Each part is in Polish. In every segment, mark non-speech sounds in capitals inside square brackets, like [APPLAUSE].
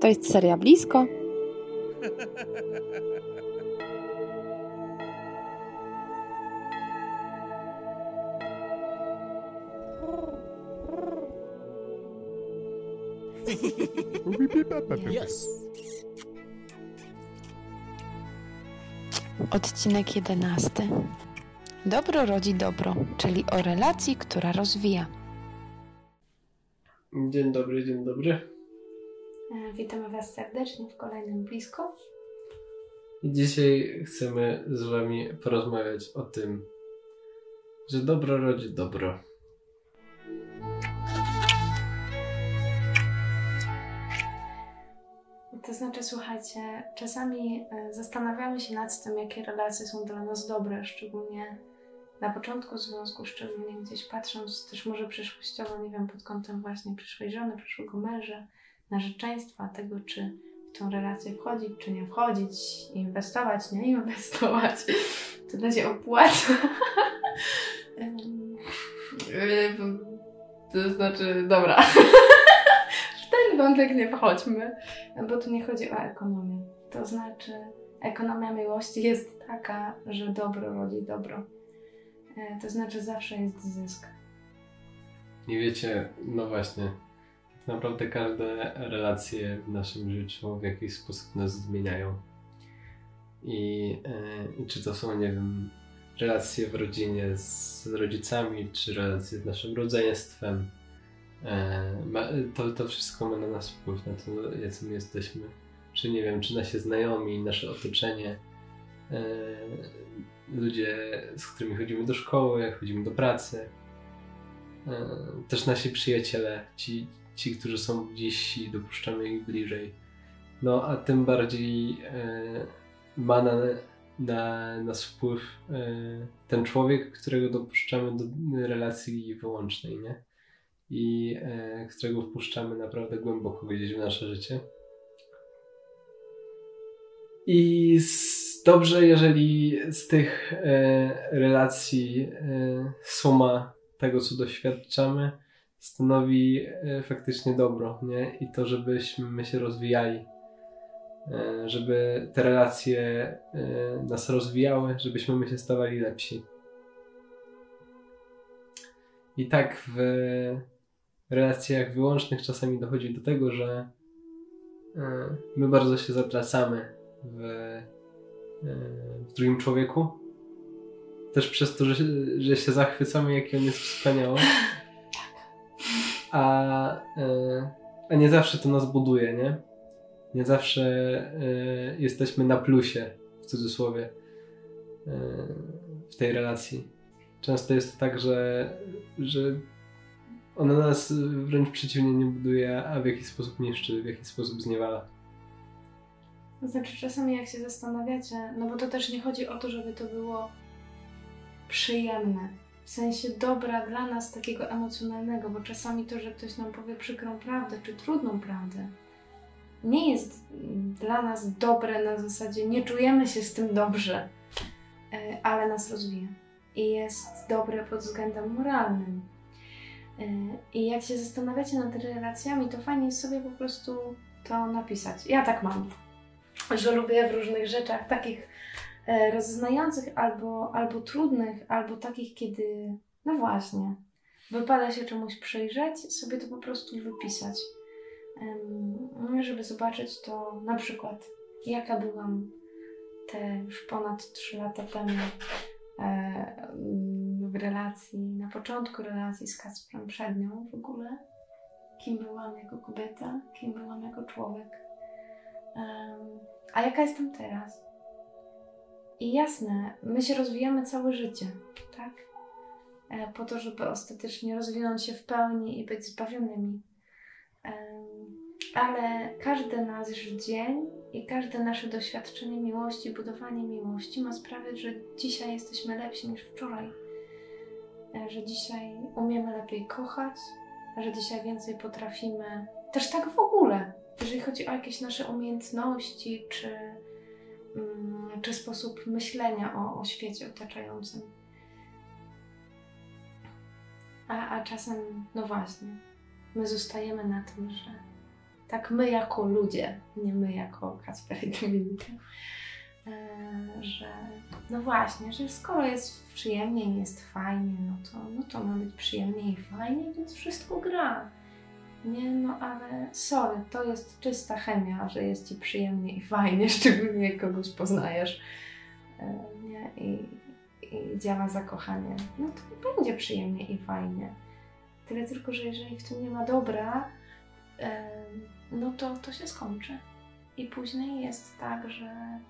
To jest seria blisko. Yes. Odcinek jedenasty. Dobro rodzi dobro, czyli o relacji, która rozwija. Dzień dobry, dzień dobry. Witamy Was serdecznie w kolejnym blisko. Dzisiaj chcemy z Wami porozmawiać o tym, że dobro rodzi dobro. To znaczy, słuchajcie, czasami e, zastanawiamy się nad tym, jakie relacje są dla nas dobre, szczególnie na początku związku, szczególnie gdzieś patrząc też może przyszłościowo, nie wiem, pod kątem właśnie przyszłej żony, przyszłego męża, narzeczeństwa, tego, czy w tą relację wchodzić, czy nie wchodzić, inwestować, nie inwestować, [LAUGHS] to da się opłaca. To znaczy, dobra. [LAUGHS] W ten wątek nie wchodźmy, bo tu nie chodzi o ekonomię. To znaczy, ekonomia miłości jest taka, że dobro rodzi dobro. E, To znaczy, zawsze jest zysk. I wiecie, no właśnie, naprawdę każde relacje w naszym życiu w jakiś sposób nas zmieniają. I, e, i czy to są, nie wiem, relacje w rodzinie z rodzicami, czy relacje z naszym rodzeństwem, e, to, to wszystko ma na nas wpływ, na to, jacy my jesteśmy. Czy nie wiem, czy nasi znajomi, nasze otoczenie, e, ludzie, z którymi chodzimy do szkoły, chodzimy do pracy, też nasi przyjaciele, ci, ci, którzy są gdzieś i dopuszczamy ich bliżej. No a tym bardziej e, ma na, na nas wpływ e, ten człowiek, którego dopuszczamy do relacji wyłącznej, nie? I e, którego wpuszczamy naprawdę głęboko gdzieś w nasze życie. I z, dobrze, jeżeli z tych e, relacji e, suma tego, co doświadczamy, stanowi e, faktycznie dobro, nie? I to, żebyśmy my się rozwijali, e, żeby te relacje e, nas rozwijały, żebyśmy my się stawali lepsi. I tak w relacjach wyłącznych czasami dochodzi do tego, że my bardzo się zatracamy w, w drugim człowieku. Też przez to, że, że się zachwycamy, jaki on jest wspaniały. [LAUGHS] A, e, a nie zawsze to nas buduje, nie? Nie zawsze e, jesteśmy na plusie, w cudzysłowie, e, w tej relacji. Często jest tak, że, że ona nas wręcz przeciwnie nie buduje, a w jakiś sposób niszczy, w jakiś sposób zniewala. To znaczy, czasami jak się zastanawiacie, no bo to też nie chodzi o to, żeby to było przyjemne, w sensie dobra dla nas takiego emocjonalnego, bo czasami to, że ktoś nam powie przykrą prawdę czy trudną prawdę, nie jest dla nas dobre na zasadzie nie czujemy się z tym dobrze, e, ale nas rozwija i jest dobre pod względem moralnym. E, I jak się zastanawiacie nad relacjami, to fajnie jest sobie po prostu to napisać. Ja tak mam że lubię w różnych rzeczach takich e, rozznających albo, albo trudnych, albo takich, kiedy, no właśnie, wypada się czemuś przyjrzeć, sobie to po prostu wypisać. Em, żeby zobaczyć to na przykład, jaka byłam te już ponad 3 lata temu e, w relacji, na początku relacji z Kacprem przed nią w ogóle. Kim byłam jako kobieta, kim byłam jako człowiek. A jaka jestem teraz? I jasne, my się rozwijamy całe życie, tak? E, po to, żeby ostatecznie rozwinąć się w pełni i być zbawionymi. Ale każdy nasz dzień i każde nasze doświadczenie miłości, budowanie miłości ma sprawiać, że dzisiaj jesteśmy lepsi niż wczoraj. E, Że dzisiaj umiemy lepiej kochać, że dzisiaj więcej potrafimy. Też tak w ogóle, jeżeli chodzi o jakieś nasze umiejętności, czy, czy sposób myślenia o, o świecie otaczającym. A, a czasem, no właśnie, my zostajemy na tym, że tak my jako ludzie, nie my jako Kacper i Dominika, e, że no właśnie, że skoro jest przyjemnie i jest fajnie, no to, no to ma być przyjemnie i fajnie, więc wszystko gra. Nie, no ale sorry, to jest czysta chemia, że jest ci przyjemnie i fajnie, [LAUGHS] szczególnie jak kogoś poznajesz. E, nie? I, I działa zakochanie. No to będzie przyjemnie i fajnie. Tyle tylko, że jeżeli w tym nie ma dobra, e, no to to się skończy. I później jest tak, że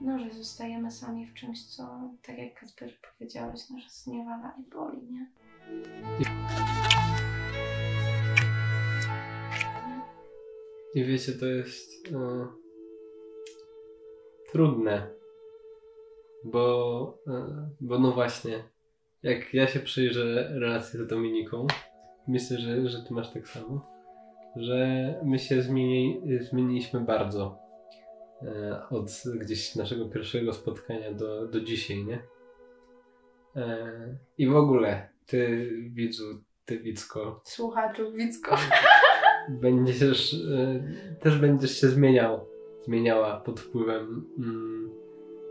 no, że zostajemy sami w czymś, co, tak jak Kasper powiedziałeś, nas zniewala i boli, nie? I wiecie, to jest e, trudne, bo, e, bo no właśnie, jak ja się przyjrzę relacji z Dominiką, myślę, że, że ty masz tak samo, że my się zmieni, zmieniliśmy bardzo e, od gdzieś naszego pierwszego spotkania do, do dzisiaj, nie? E, I w ogóle, ty widzu, ty widzko, Słuchaczu, widzko. Będziesz, e, też będziesz się zmieniał, zmieniała pod wpływem mm,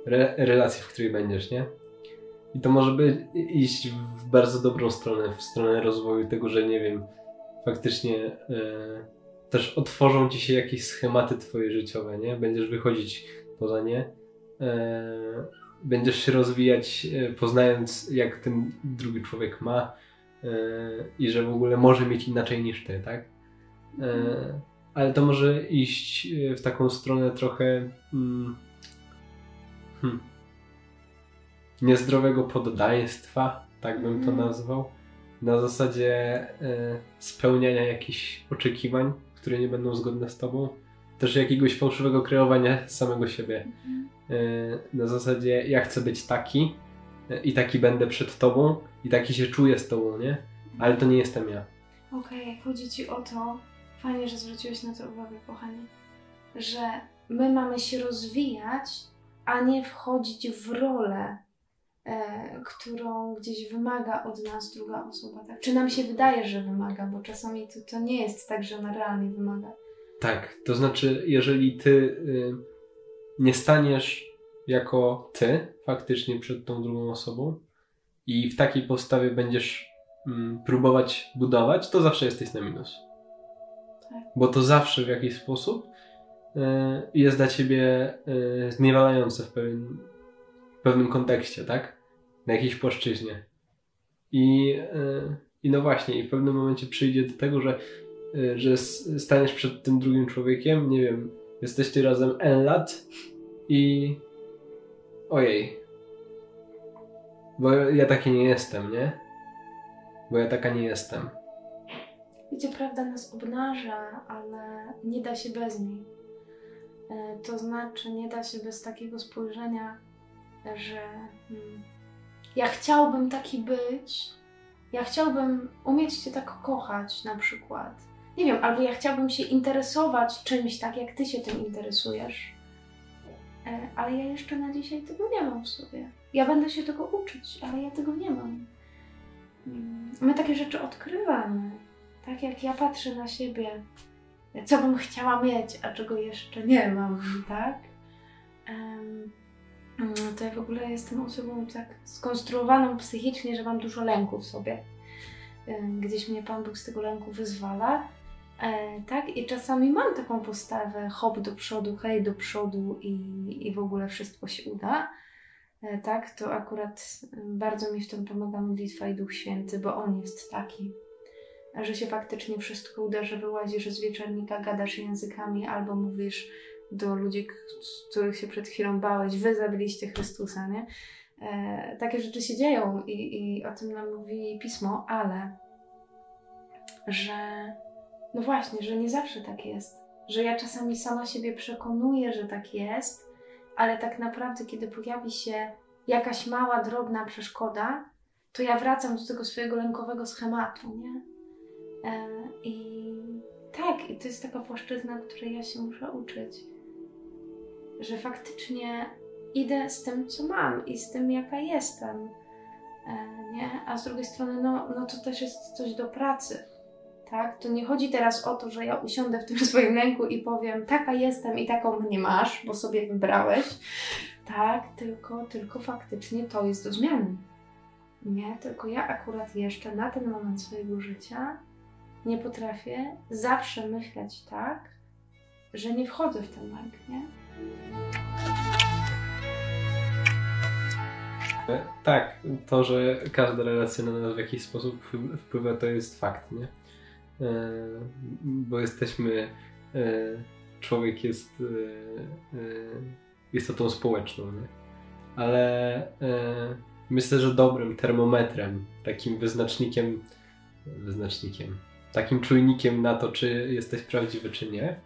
re, relacji, w której będziesz, nie? I to może by iść w bardzo dobrą stronę, w stronę rozwoju tego, że nie wiem, faktycznie e, też otworzą ci się jakieś schematy twoje życiowe, nie? Będziesz wychodzić poza nie. E, będziesz się rozwijać, e, poznając jak ten drugi człowiek ma i że w ogóle może mieć inaczej niż ty, tak? E, ale to może iść e, w taką stronę trochę mm, hmm, niezdrowego poddaństwa, tak bym to Mhm. nazwał. Na zasadzie e, spełniania jakichś oczekiwań, które nie będą zgodne z tobą. Też jakiegoś fałszywego kreowania samego siebie. E, na zasadzie ja chcę być taki i taki będę przed tobą i taki się czuję z tobą, nie? Ale to nie jestem ja. Okej, chodzi ci o to, fajnie, że zwróciłeś na to uwagę, kochanie, że my mamy się rozwijać, a nie wchodzić w rolę, e, którą gdzieś wymaga od nas druga osoba. Tak? Czy nam się wydaje, że wymaga, bo czasami to, to nie jest tak, że ona realnie wymaga. Tak, to znaczy, jeżeli ty y, nie staniesz jako ty faktycznie przed tą drugą osobą i w takiej postawie będziesz mm, próbować budować, to zawsze jesteś na minus. Bo to zawsze w jakiś sposób y, jest dla ciebie y, zniewalające w pewien, w pewnym kontekście, tak? Na jakiejś płaszczyźnie. I, y, I no właśnie, i w pewnym momencie przyjdzie do tego, że że staniesz przed tym drugim człowiekiem, nie wiem, jesteście razem N lat i ojej, bo ja taki nie jestem, nie? Bo ja taka nie jestem. Wiecie, prawda nas obnaża, ale nie da się bez niej. E, To znaczy, nie da się bez takiego spojrzenia, że mm, ja chciałbym taki być, ja chciałbym umieć Cię tak kochać na przykład. Nie wiem, albo ja chciałbym się interesować czymś tak, jak Ty się tym interesujesz. E, Ale ja jeszcze na dzisiaj tego nie mam w sobie. Ja będę się tego uczyć, ale ja tego nie mam. Mm, My takie rzeczy odkrywamy. Tak jak ja patrzę na siebie, co bym chciała mieć, a czego jeszcze nie mam, tak? Mm, to ja w ogóle jestem osobą tak skonstruowaną psychicznie, że mam dużo lęku w sobie. Gdzieś mnie Pan Bóg z tego lęku wyzwala. E, tak, i czasami mam taką postawę hop do przodu, hej do przodu i, i w ogóle wszystko się uda. E, tak, to akurat bardzo mi w tym pomaga modlitwa i Duch Święty, bo On jest taki że się faktycznie wszystko uda, że wyłazisz z wieczornika, gadasz językami albo mówisz do ludzi, których się przed chwilą bałeś, wy zabiliście Chrystusa, nie? E, takie rzeczy się dzieją i, i o tym nam mówi Pismo, ale że no właśnie, że nie zawsze tak jest. Że ja czasami sama siebie przekonuję, że tak jest, ale tak naprawdę, kiedy pojawi się jakaś mała, drobna przeszkoda, to ja wracam do tego swojego lękowego schematu, nie? E, I tak, i to jest taka płaszczyzna, której ja się muszę uczyć. Że faktycznie idę z tym, co mam i z tym, jaka jestem. E, Nie? A z drugiej strony, no, no to też jest coś do pracy. tak? To nie chodzi teraz o to, że ja usiądę w tym [LAUGHS] swoim lęku i powiem, taka jestem i taką mnie masz, bo sobie wybrałeś. Tak, tylko, tylko faktycznie to jest do zmiany. Nie, tylko ja akurat jeszcze na ten moment swojego życia nie potrafię zawsze myśleć tak, że nie wchodzę w ten lęk, nie? Tak, to, że każda relacja na nas w jakiś sposób wpływa, to jest fakt, nie? E, bo jesteśmy, e, człowiek jest e, istotą społeczną, nie? ale myślę, że dobrym termometrem, takim wyznacznikiem, wyznacznikiem, takim czujnikiem na to, czy jesteś prawdziwy, czy nie,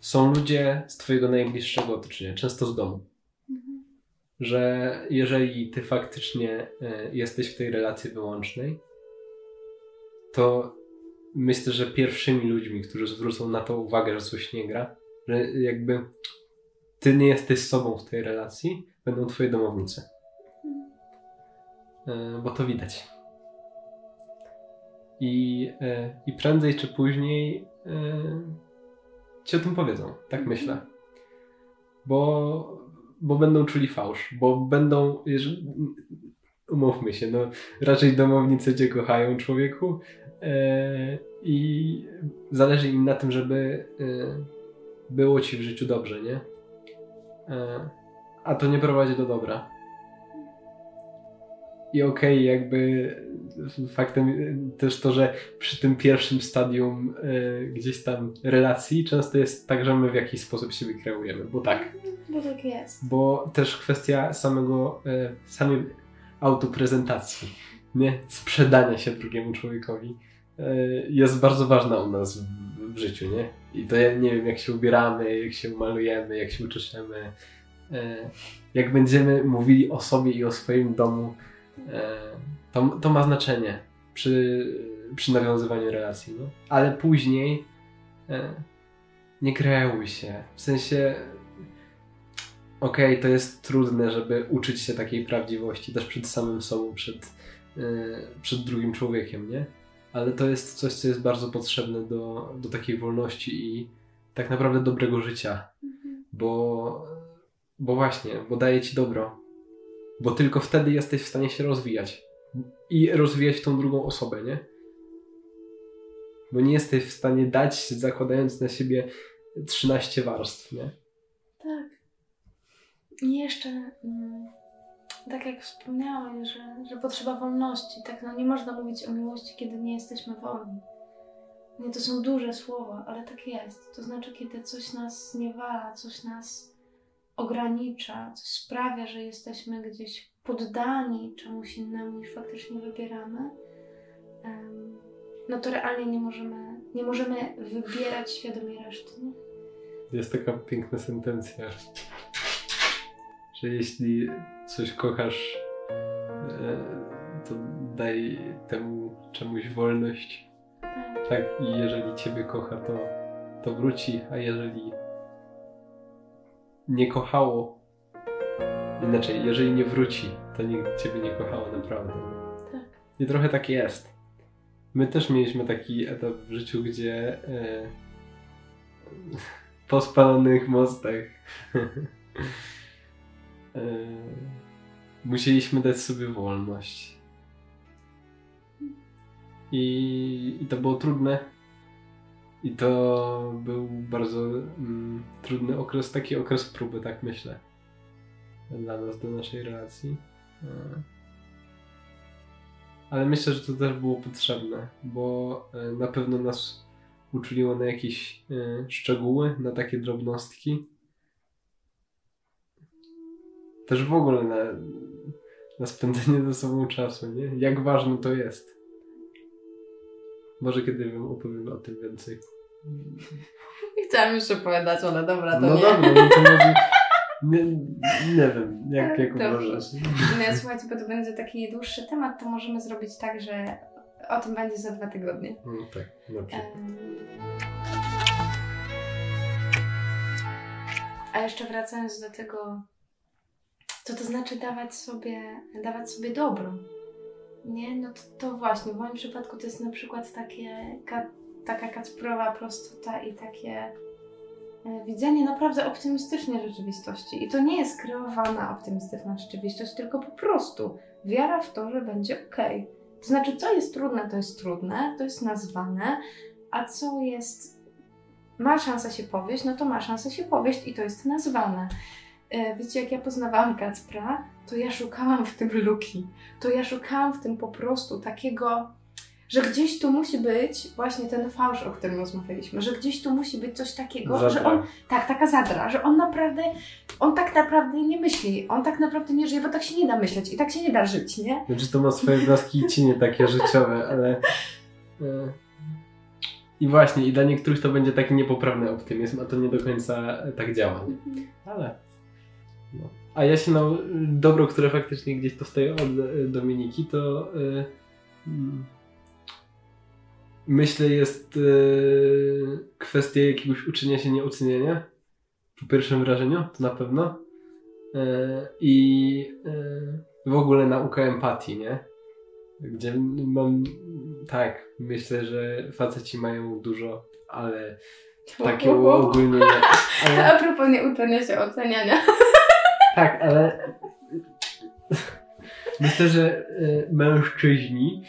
są ludzie z Twojego najbliższego otoczenia, często z domu. Mhm. Że jeżeli Ty faktycznie jesteś w tej relacji wyłącznej, to myślę, że pierwszymi ludźmi, którzy zwrócą na to uwagę, że coś nie gra, że jakby ty nie jesteś sobą w tej relacji, będą twoje domownice. E, bo to widać. I, e, I prędzej czy później e, ci o tym powiedzą, tak mhm. myślę. Bo, bo będą czuli fałsz, bo będą, umówmy się, no raczej domownice cię kochają człowieku, E, i zależy im na tym, żeby było ci w życiu dobrze, nie? A to nie prowadzi do dobra. I okej, okay, jakby faktem też to, że przy tym pierwszym stadium gdzieś tam relacji często jest tak, że my w jakiś sposób siebie kreujemy, bo tak. Bo tak jest. Bo też kwestia samego, samej autoprezentacji, nie? Sprzedania się drugiemu człowiekowi E, jest bardzo ważna u nas w, w, życiu, nie? I to ja nie wiem, jak się ubieramy, jak się malujemy, jak się uczeszemy, e, jak będziemy mówili o sobie i o swoim domu, to, to ma znaczenie przy, przy nawiązywaniu relacji, no. Ale później nie kreuj się. W sensie okej, okay, to jest trudne, żeby uczyć się takiej prawdziwości też przed samym sobą, przed, przed drugim człowiekiem, nie? ale to jest coś, co jest bardzo potrzebne do, do takiej wolności i tak naprawdę dobrego życia, mhm. bo, bo właśnie, bo daje ci dobro, bo tylko wtedy jesteś w stanie się rozwijać i rozwijać tą drugą osobę, nie? Bo nie jesteś w stanie dać, zakładając na siebie 13 warstw, nie? Tak. I jeszcze. Mm tak jak wspomniałeś, że, że potrzeba wolności, tak no nie można mówić o miłości, kiedy nie jesteśmy wolni. Nie, to są duże słowa, ale tak jest. To znaczy, kiedy coś nas zniewala, coś nas ogranicza, coś sprawia, że jesteśmy gdzieś poddani czemuś innemu niż faktycznie wybieramy, no to realnie nie możemy, nie możemy wybierać świadomie reszty. Jest taka piękna sentencja, że jeśli coś kochasz, e, to daj temu czemuś wolność. Tak, i jeżeli ciebie kocha, to, to wróci, a jeżeli nie kochało, inaczej, jeżeli nie wróci, to nikt ciebie nie kochało naprawdę. Tak. I trochę tak jest. My też mieliśmy taki etap w życiu, gdzie e, [LAUGHS] po spalonych mostach [LAUGHS] E, musieliśmy dać sobie wolność. I, I to było trudne. I to był bardzo mm, trudny okres, taki okres próby, tak myślę. Dla nas, do naszej relacji. E, ale myślę, że to też było potrzebne, bo e, na pewno nas uczuliło na jakieś szczegóły, na takie drobnostki też w ogóle na, na spędzenie ze sobą czasu, nie? Jak ważne to jest. Może kiedy wam opowiem o tym więcej. Chciałam już opowiadać, ale dobra, to no nie. dobra, no to może... Nie, nie wiem, jak, jak uważasz. Nie, słuchajcie, bo to będzie taki dłuższy temat, to możemy zrobić tak, że o tym będzie za dwa tygodnie. No tak, przykład. A jeszcze wracając do tego co to znaczy dawać sobie, dawać sobie dobro? Nie, no to, to właśnie, w moim przypadku to jest na przykład takie, taka kacprowa prostota i takie e, widzenie naprawdę optymistycznej rzeczywistości. I to nie jest kreowana optymistyczna rzeczywistość, tylko po prostu wiara w to, że będzie ok. To znaczy, co jest trudne, to jest trudne, to jest nazwane, a co jest. ma szansę się powieść, no to ma szansę się powieść i to jest nazwane. E, wiecie, jak ja poznawałam Kacpra, to ja szukałam w tym luki. To ja szukałam w tym po prostu takiego, że gdzieś tu musi być właśnie ten fałsz, o którym rozmawialiśmy, że gdzieś tu musi być coś takiego, Zadra. że on, tak, taka zadra, że on naprawdę, on tak naprawdę nie myśli, on tak naprawdę nie żyje, bo tak się nie da myśleć i tak się nie da żyć, nie? Znaczy to ma swoje blaski i cienie takie [LAUGHS] życiowe, ale... e, I właśnie, i dla niektórych to będzie taki niepoprawny optymizm, a to nie do końca tak działa. nie? Ale... No. A ja się na dobro, które faktycznie gdzieś dostaję od e, Dominiki, to mm, myślę jest e, kwestia jakiegoś uczenia się, nieuczynienia. Po pierwszym wrażeniu, to na pewno. E, I e, w ogóle nauka empatii, nie? Gdzie mam, tak, myślę, że faceci mają dużo, ale takie uogólnienie. [LAUGHS] Ale, A propos nieuczenia się oceniania. [LAUGHS] tak, ale myślę, że mężczyźni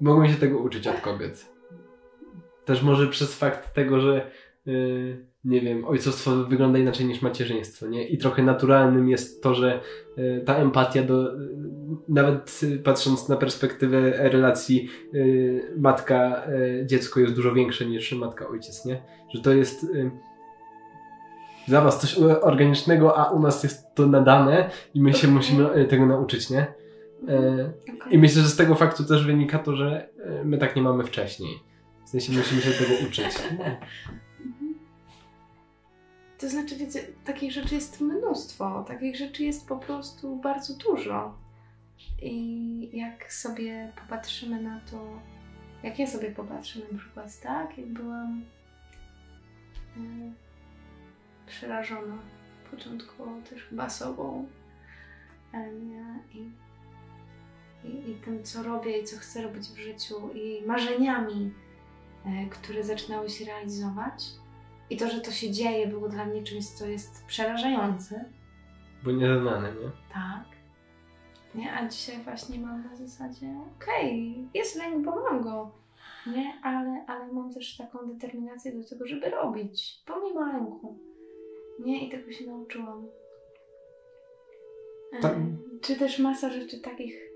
mogą się tego uczyć od kobiet. Też może przez fakt tego, że e, nie wiem, ojcostwo wygląda inaczej niż macierzyństwo, nie? I trochę naturalnym jest to, że e, ta empatia do, nawet e, patrząc na perspektywę relacji e, matka-dziecko jest dużo większa niż matka-ojciec, nie? Że to jest dla was coś organicznego, a u nas jest to nadane i my się musimy tego nauczyć, nie? E. I myślę, że z tego faktu też wynika to, że e, my tak nie mamy wcześniej. W sensie musimy się tego uczyć. [LAUGHS] Mhm. To znaczy, wiecie, takich rzeczy jest mnóstwo, takich rzeczy jest po prostu bardzo dużo. I jak sobie popatrzymy na to, jak ja sobie popatrzę na przykład, tak, jak byłam e, przerażona początkowo też chyba sobą, nie, i, i, i tym, co robię i co chcę robić w życiu, i marzeniami, e, które zaczynały się realizować. I to, że to się dzieje, było dla mnie czymś, co jest przerażające. Bo nieznane, nie? Tak. Nie? A dzisiaj właśnie mam na zasadzie, okej, jest lęk, bo mam go. Nie? Ale, ale mam też taką determinację do tego, żeby robić, pomimo lęku. Nie? I tego się nauczyłam. E, Tak. Czy też masa rzeczy takich e,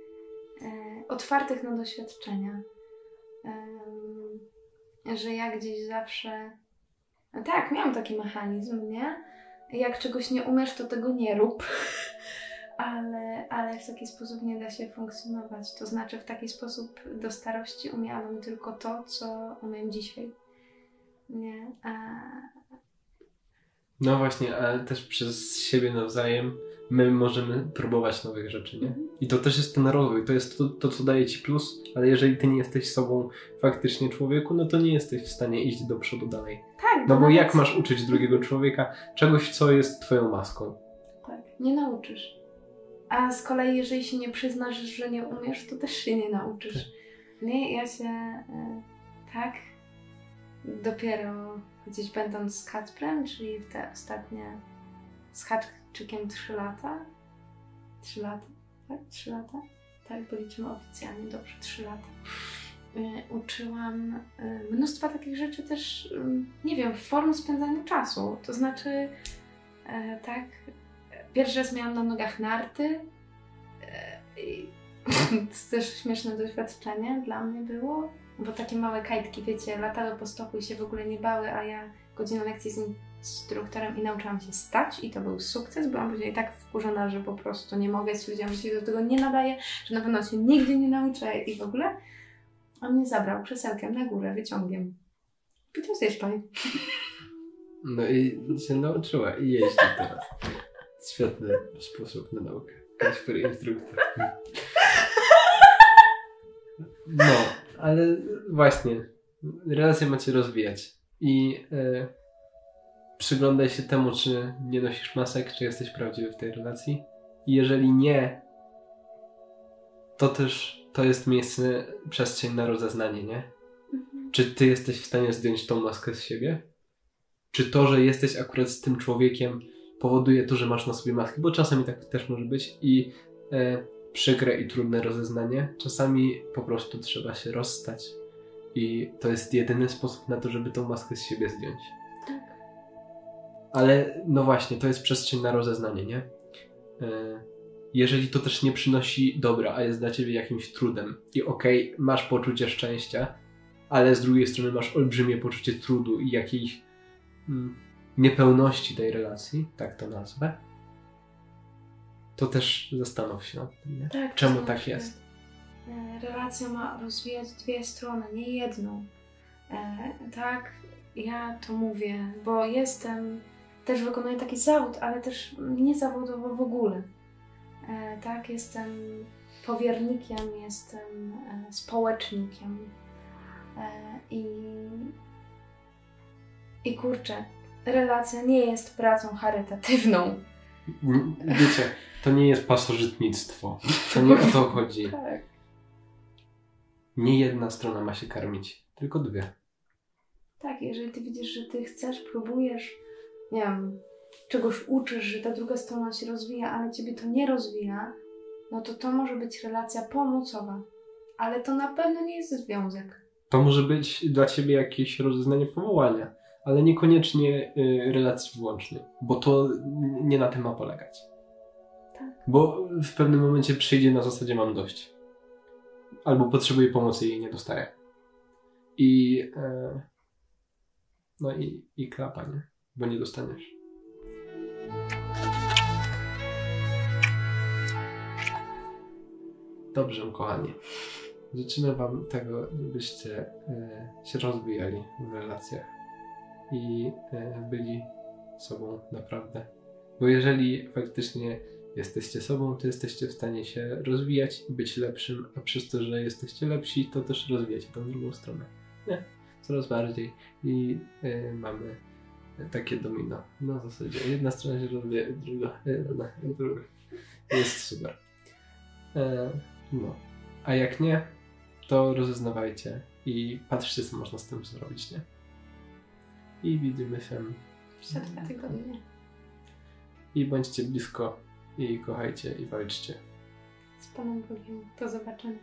otwartych na doświadczenia. Że ja gdzieś zawsze. No tak, miałam taki mechanizm, nie? Jak czegoś nie umiesz, to tego nie rób. [LAUGHS] ale, ale w taki sposób nie da się funkcjonować. To znaczy, w taki sposób do starości umiałabym tylko to, co umiem dzisiaj. Nie? A, No właśnie, ale też przez siebie nawzajem my możemy próbować nowych rzeczy, nie? Mhm. I to też jest ten rozwój, to jest to, to, co daje ci plus, ale jeżeli ty nie jesteś sobą faktycznie człowieku, no to nie jesteś w stanie iść do przodu dalej. tak, No bo jak masz uczyć drugiego człowieka czegoś, co jest twoją maską? Tak, nie nauczysz. A z kolei, jeżeli się nie przyznasz, że nie umiesz, to też się nie nauczysz. Nie, ja się e, tak dopiero gdzieś będąc z Kacprem, czyli w te ostatnie z Haczykiem 3 lata. 3 lata, tak? 3 lata? Tak, bo liczymy oficjalnie, dobrze, 3 lata. E, uczyłam e, mnóstwa takich rzeczy też, mm, nie wiem, form spędzania czasu. To znaczy, tak, Pierwszy raz miałam na nogach narty. [LAUGHS] to też śmieszne doświadczenie dla mnie było, bo takie małe kajtki, wiecie, latały po stoku i się w ogóle nie bały, a ja godzinę lekcji z instruktorem i nauczyłam się stać i to był sukces. Byłam później tak wkurzona, że po prostu nie mogę, stwierdziłam, że się do tego nie nadaje, że na pewno się nigdy nie nauczę i w ogóle. On mnie zabrał krzesełkiem na górę, wyciągiem. Powiedział, zjeżdżaj. No i się nauczyła i jeździ teraz. Świetny sposób na naukę. Kasper instruktor. No, ale właśnie, relacje macie rozwijać i e, przyglądaj się temu, czy nie nosisz masek, czy jesteś prawdziwy w tej relacji. I jeżeli nie, to też to jest miejsce, przestrzeń na rozeznanie, nie? Mhm. Czy ty jesteś w stanie zdjąć tą maskę z siebie? Czy to, że jesteś akurat z tym człowiekiem, powoduje to, że masz na sobie maskę? Bo czasami tak też może być i e, przykre i trudne rozeznanie. Czasami po prostu trzeba się rozstać i to jest jedyny sposób na to, żeby tą maskę z siebie zdjąć. Ale no właśnie, to jest przestrzeń na rozeznanie, nie? E, jeżeli to też nie przynosi dobra, a jest dla ciebie jakimś trudem i okej, masz poczucie szczęścia, ale z drugiej strony masz olbrzymie poczucie trudu i jakiejś mm, niepełności tej relacji, tak to nazwę, to też zastanów się nad tym, nie? Tak, Czemu tak jest? e, Relacja ma rozwijać dwie strony, nie jedną. E, tak, ja to mówię, bo jestem, też wykonuję taki zawód, ale też nie zawodowo w ogóle. E, tak, jestem powiernikiem, jestem e, społecznikiem. E, I, I kurczę, relacja nie jest pracą charytatywną. Wiecie, to nie jest pasożytnictwo. To nie o to chodzi. [LAUGHS] Tak. Nie jedna strona ma się karmić, tylko dwie. Tak, jeżeli ty widzisz, że ty chcesz, próbujesz, nie wiem, czegoś uczysz, że ta druga strona się rozwija, ale ciebie to nie rozwija, no to to może być relacja pomocowa. Ale to na pewno nie jest związek. To może być dla ciebie jakieś rozeznanie powołania, ale niekoniecznie y, relacji wyłącznej, bo to nie na tym ma polegać. Tak. Bo w pewnym momencie przyjdzie na zasadzie mam dość. Albo potrzebuję pomocy i jej nie dostaję. I e, no i, i klapa, nie? Bo nie dostaniesz. Dobrze, kochani. Życzymy Wam tego, żebyście e, się rozwijali w relacjach i e, byli sobą naprawdę. Bo jeżeli faktycznie jesteście sobą, to jesteście w stanie się rozwijać i być lepszym, a przez to, że jesteście lepsi, to też rozwijacie tą drugą stronę. Nie? Coraz bardziej. I e, mamy takie domino. Na zasadzie jedna strona się rozwija, druga, jedna, druga. Jest super. E, no. A jak nie, to rozeznawajcie i patrzcie, co można z tym zrobić, nie? I widzimy się. Za dwa tygodnie. I bądźcie blisko, i kochajcie, i walczcie. Z Panem Bogiem. Do zobaczenia.